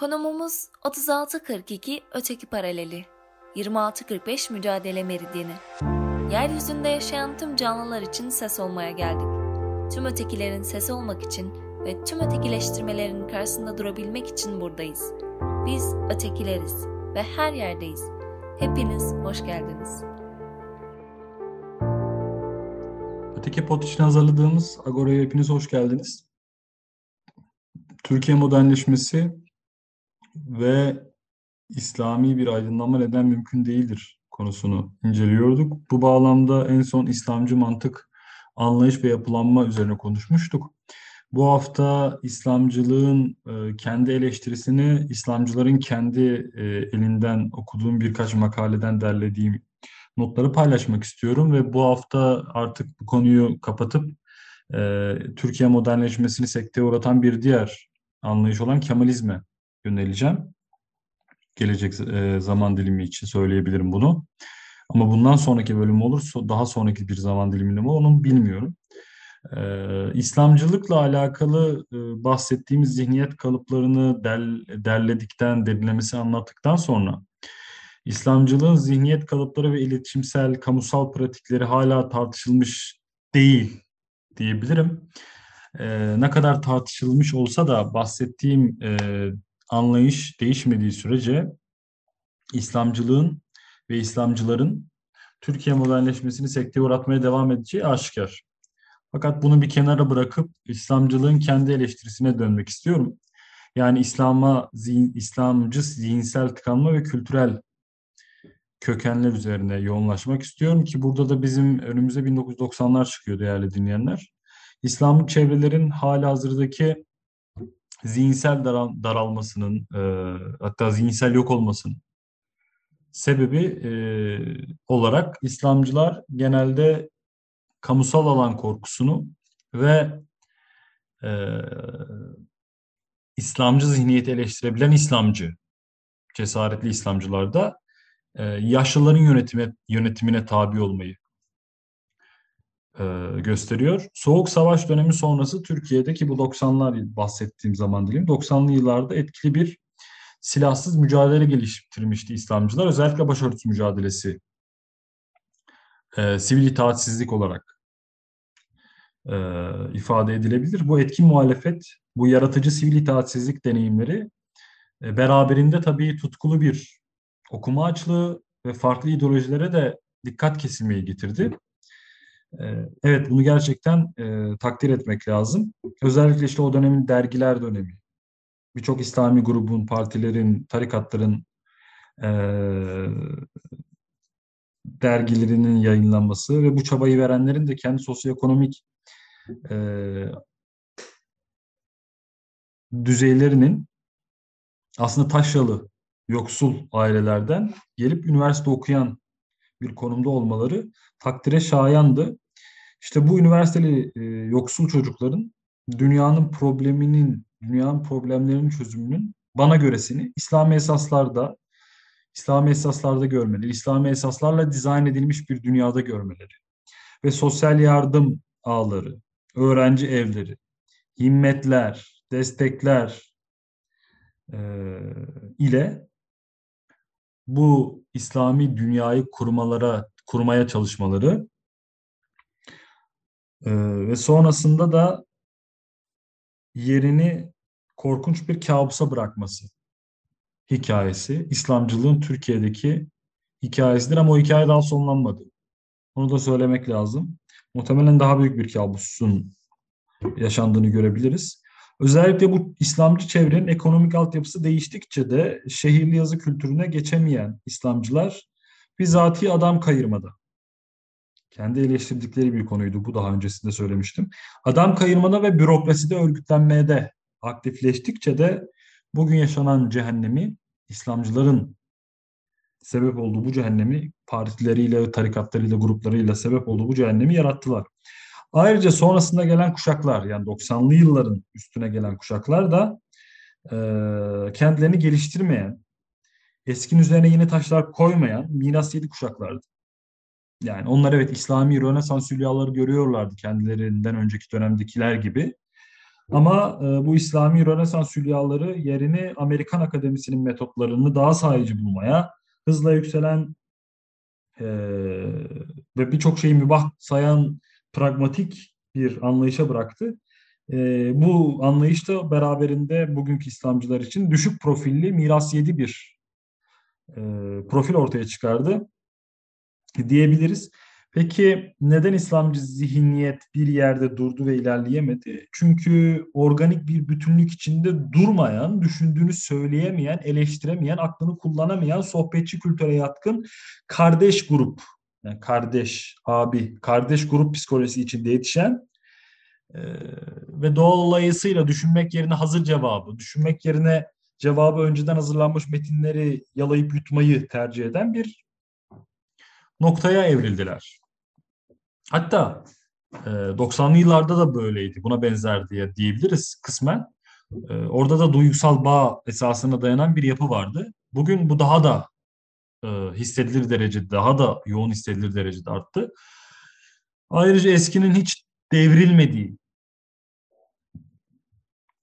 Konumumuz 3642 öteki paraleli, 2645 mücadele meridyeni. Yeryüzünde yaşayan tüm canlılar için ses olmaya geldik. Tüm ötekilerin sesi olmak için ve tüm ötekileştirmelerin karşısında durabilmek için buradayız. Biz ötekileriz ve her yerdeyiz. Hepiniz hoş geldiniz. Öteki pot için hazırladığımız Agora'ya hepiniz hoş geldiniz. Türkiye modernleşmesi ve İslami bir aydınlanma neden mümkün değildir konusunu inceliyorduk. Bu bağlamda en son İslamcı mantık, anlayış ve yapılanma üzerine konuşmuştuk. Bu hafta İslamcılığın e, kendi eleştirisini İslamcıların kendi e, elinden okuduğum birkaç makaleden derlediğim notları paylaşmak istiyorum ve bu hafta artık bu konuyu kapatıp e, Türkiye modernleşmesini sekteye uğratan bir diğer anlayış olan Kemalizme yöneleceğim. Gelecek e, zaman dilimi için söyleyebilirim bunu. Ama bundan sonraki bölüm olur, daha sonraki bir zaman diliminde mi onu bilmiyorum. Ee, İslamcılıkla alakalı e, bahsettiğimiz zihniyet kalıplarını del, derledikten, derinlemesi anlattıktan sonra İslamcılığın zihniyet kalıpları ve iletişimsel, kamusal pratikleri hala tartışılmış değil diyebilirim. Ee, ne kadar tartışılmış olsa da bahsettiğim e, anlayış değişmediği sürece İslamcılığın ve İslamcıların Türkiye modernleşmesini sekteye uğratmaya devam edeceği aşikar. Fakat bunu bir kenara bırakıp İslamcılığın kendi eleştirisine dönmek istiyorum. Yani İslam'a, zihin, İslamcı zihinsel tıkanma ve kültürel kökenler üzerine yoğunlaşmak istiyorum ki burada da bizim önümüze 1990'lar çıkıyor değerli dinleyenler. İslamcı çevrelerin hali hazırdaki zihinsel daral, daralmasının e, hatta zihinsel yok olmasının sebebi e, olarak İslamcılar genelde kamusal alan korkusunu ve e, İslamcı zihniyeti eleştirebilen İslamcı, cesaretli İslamcılar da e, yaşlıların yönetime, yönetimine tabi olmayı gösteriyor. Soğuk Savaş dönemi sonrası Türkiye'deki bu 90'lar bahsettiğim zaman dilim 90'lı yıllarda etkili bir silahsız mücadele geliştirmişti İslamcılar. Özellikle başörtüsü mücadelesi e, sivil itaatsizlik olarak e, ifade edilebilir. Bu etkin muhalefet, bu yaratıcı sivil itaatsizlik deneyimleri e, beraberinde tabii tutkulu bir okuma açlığı ve farklı ideolojilere de dikkat kesilmeyi getirdi. Ee, evet bunu gerçekten e, takdir etmek lazım. Özellikle işte o dönemin dergiler dönemi. Birçok İslami grubun, partilerin, tarikatların e, dergilerinin yayınlanması ve bu çabayı verenlerin de kendi sosyoekonomik e, düzeylerinin aslında taşralı, yoksul ailelerden gelip üniversite okuyan bir konumda olmaları takdire şayandı. İşte bu üniversiteli e, yoksul çocukların dünyanın probleminin, dünyanın problemlerinin çözümünün bana göresini İslami esaslarda İslami esaslarda görmeleri, İslami esaslarla dizayn edilmiş bir dünyada görmeleri ve sosyal yardım ağları, öğrenci evleri, himmetler, destekler e, ile bu İslami dünyayı kurmalara kurmaya çalışmaları e, ve sonrasında da yerini korkunç bir kabusa bırakması hikayesi İslamcılığın Türkiye'deki hikayesidir ama o hikaye daha sonlanmadı. Onu da söylemek lazım. Muhtemelen daha büyük bir kabusun yaşandığını görebiliriz. Özellikle bu İslamcı çevrenin ekonomik altyapısı değiştikçe de şehirli yazı kültürüne geçemeyen İslamcılar bizatihi adam kayırmada. Kendi eleştirdikleri bir konuydu. Bu daha öncesinde söylemiştim. Adam kayırmada ve bürokraside örgütlenmeye de aktifleştikçe de bugün yaşanan cehennemi İslamcıların sebep olduğu bu cehennemi partileriyle, tarikatlarıyla, gruplarıyla sebep olduğu bu cehennemi yarattılar. Ayrıca sonrasında gelen kuşaklar yani 90'lı yılların üstüne gelen kuşaklar da e, kendilerini geliştirmeyen, eskinin üzerine yeni taşlar koymayan miras yedi kuşaklardı. Yani onlar evet İslami Rönesans hülyaları görüyorlardı kendilerinden önceki dönemdekiler gibi. Ama e, bu İslami Rönesans hülyaları yerini Amerikan akademisinin metotlarını daha sahici bulmaya, hızla yükselen e, ve birçok şeyi mübah sayan pragmatik bir anlayışa bıraktı. E, bu anlayış da beraberinde bugünkü İslamcılar için düşük profilli, miras yedi bir e, profil ortaya çıkardı diyebiliriz. Peki neden İslamcı zihniyet bir yerde durdu ve ilerleyemedi? Çünkü organik bir bütünlük içinde durmayan, düşündüğünü söyleyemeyen, eleştiremeyen, aklını kullanamayan, sohbetçi kültüre yatkın kardeş grup, yani kardeş, abi, kardeş grup psikolojisi içinde yetişen e, ve dolayısıyla düşünmek yerine hazır cevabı, düşünmek yerine cevabı önceden hazırlanmış metinleri yalayıp yutmayı tercih eden bir noktaya evrildiler. Hatta e, 90'lı yıllarda da böyleydi. Buna benzer diye diyebiliriz kısmen. E, orada da duygusal bağ esasına dayanan bir yapı vardı. Bugün bu daha da e, hissedilir derecede, daha da yoğun hissedilir derecede arttı. Ayrıca eskinin hiç devrilmediği,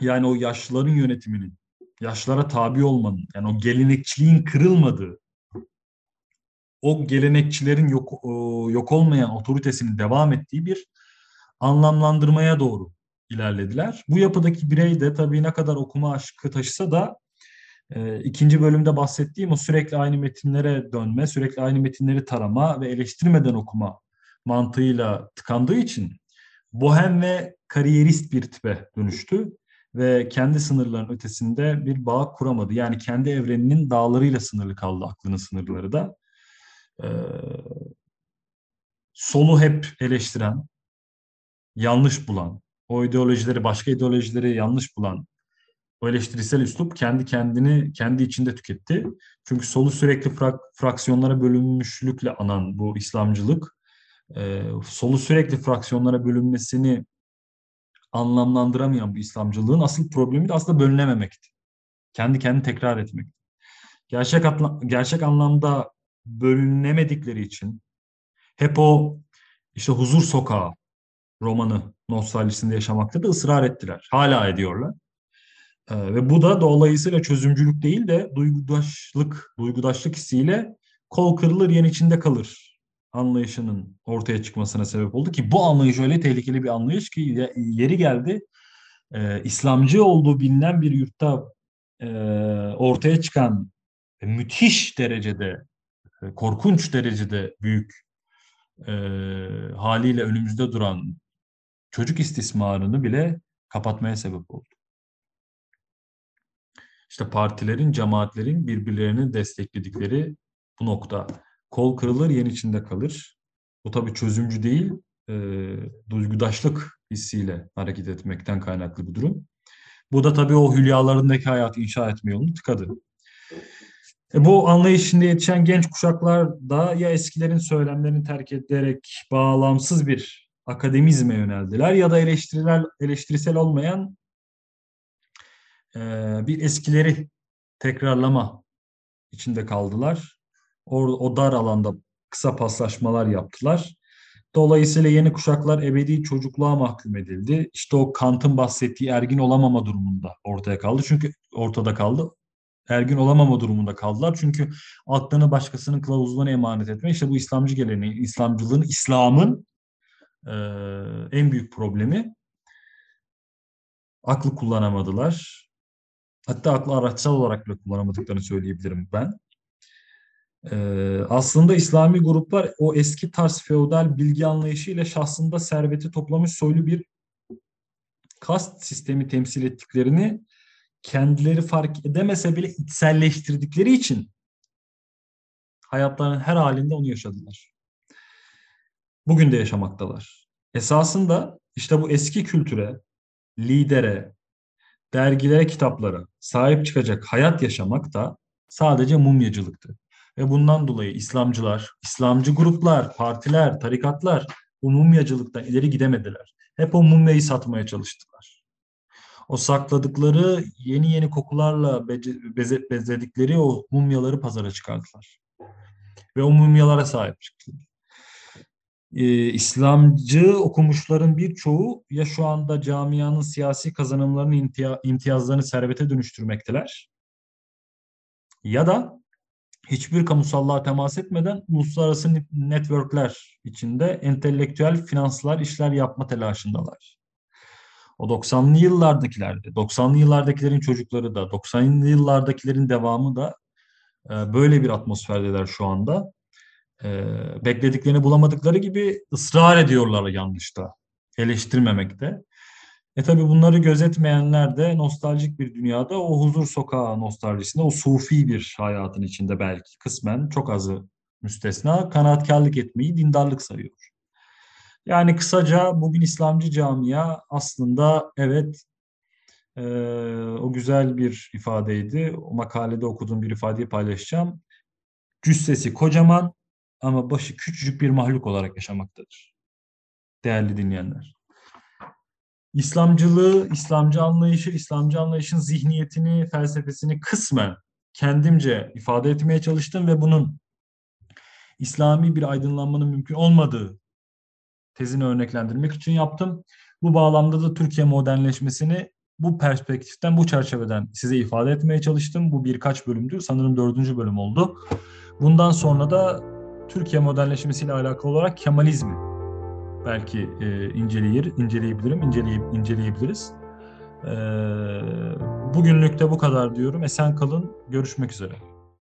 yani o yaşlıların yönetiminin, yaşlara tabi olmanın, yani o gelenekçiliğin kırılmadığı, o gelenekçilerin yok yok olmayan otoritesinin devam ettiği bir anlamlandırmaya doğru ilerlediler. Bu yapıdaki birey de tabii ne kadar okuma aşkı taşısa da e, ikinci bölümde bahsettiğim o sürekli aynı metinlere dönme, sürekli aynı metinleri tarama ve eleştirmeden okuma mantığıyla tıkandığı için bohem ve kariyerist bir tipe dönüştü ve kendi sınırların ötesinde bir bağ kuramadı. Yani kendi evreninin dağlarıyla sınırlı kaldı aklının sınırları da e, solu hep eleştiren, yanlış bulan, o ideolojileri, başka ideolojileri yanlış bulan o eleştirisel üslup kendi kendini kendi içinde tüketti. Çünkü solu sürekli frak, fraksiyonlara bölünmüşlükle anan bu İslamcılık, e, solu sürekli fraksiyonlara bölünmesini anlamlandıramayan bu İslamcılığın asıl problemi de aslında bölünememekti. Kendi kendini tekrar etmek. Gerçek, atla, gerçek anlamda bölünemedikleri için hep o işte huzur sokağı romanı nostaljisinde yaşamakta da ısrar ettiler. Hala ediyorlar. Ee, ve bu da dolayısıyla çözümcülük değil de duygudaşlık, duygudaşlık hissiyle kol kırılır yen içinde kalır anlayışının ortaya çıkmasına sebep oldu ki bu anlayış öyle tehlikeli bir anlayış ki yeri geldi e, İslamcı olduğu bilinen bir yurtta e, ortaya çıkan müthiş derecede e, korkunç derecede büyük e, haliyle önümüzde duran çocuk istismarını bile kapatmaya sebep oldu. İşte partilerin, cemaatlerin birbirlerini destekledikleri bu nokta. Kol kırılır, yen içinde kalır. Bu tabii çözümcü değil, e, duygudaşlık hissiyle hareket etmekten kaynaklı bir durum. Bu da tabii o hülyalarındaki hayatı inşa etme yolunu tıkadı. E, bu anlayış yetişen genç kuşaklar da ya eskilerin söylemlerini terk ederek bağlamsız bir akademizme yöneldiler ya da eleştiriler eleştirisel olmayan e, bir eskileri tekrarlama içinde kaldılar. O, o dar alanda kısa paslaşmalar yaptılar. Dolayısıyla yeni kuşaklar ebedi çocukluğa mahkum edildi. İşte o Kant'ın bahsettiği ergin olamama durumunda ortaya kaldı. Çünkü ortada kaldı ergin olamama durumunda kaldılar. Çünkü aklını başkasının kılavuzluğuna emanet etme işte bu İslamcı geleneği, İslamcılığın, İslam'ın e, en büyük problemi. Aklı kullanamadılar. Hatta aklı araçsal olarak bile kullanamadıklarını söyleyebilirim ben. Ee, aslında İslami gruplar o eski tarz feodal bilgi anlayışıyla şahsında serveti toplamış soylu bir kast sistemi temsil ettiklerini kendileri fark edemese bile içselleştirdikleri için hayatlarının her halinde onu yaşadılar. Bugün de yaşamaktalar. Esasında işte bu eski kültüre, lidere, dergilere, kitaplara sahip çıkacak hayat yaşamak da sadece mumyacılıktı. Ve bundan dolayı İslamcılar, İslamcı gruplar, partiler, tarikatlar bu mumyacılıktan ileri gidemediler. Hep o mumyayı satmaya çalıştılar o sakladıkları yeni yeni kokularla beze, bezledikleri o mumyaları pazara çıkardılar. Ve o mumyalara sahip çıktılar. E, İslamcı okumuşların birçoğu ya şu anda camianın siyasi kazanımlarını, imtiya, imtiyazlarını servete dönüştürmekteler ya da hiçbir kamusallığa temas etmeden uluslararası networkler içinde entelektüel finanslar işler yapma telaşındalar. O 90'lı yıllardakilerde, 90'lı yıllardakilerin çocukları da, 90'lı yıllardakilerin devamı da e, böyle bir atmosferdeler şu anda. E, beklediklerini bulamadıkları gibi ısrar ediyorlar yanlışta, eleştirmemekte. E tabi bunları gözetmeyenler de nostaljik bir dünyada o huzur sokağı nostaljisinde, o sufi bir hayatın içinde belki kısmen çok azı müstesna kanaatkarlık etmeyi dindarlık sayıyor. Yani kısaca bugün İslamcı camia aslında evet e, o güzel bir ifadeydi. O makalede okuduğum bir ifadeyi paylaşacağım. Cüssesi kocaman ama başı küçücük bir mahluk olarak yaşamaktadır. Değerli dinleyenler. İslamcılığı, İslamcı anlayışı, İslamcı anlayışın zihniyetini, felsefesini kısmen kendimce ifade etmeye çalıştım ve bunun İslami bir aydınlanmanın mümkün olmadığı tezini örneklendirmek için yaptım. Bu bağlamda da Türkiye modernleşmesini bu perspektiften, bu çerçeveden size ifade etmeye çalıştım. Bu birkaç bölümdü. Sanırım dördüncü bölüm oldu. Bundan sonra da Türkiye modernleşmesiyle alakalı olarak Kemalizmi belki e, inceleyir, inceleyebilirim, inceleyip inceleyebiliriz. E, bugünlük de bu kadar diyorum. Esen kalın, görüşmek üzere.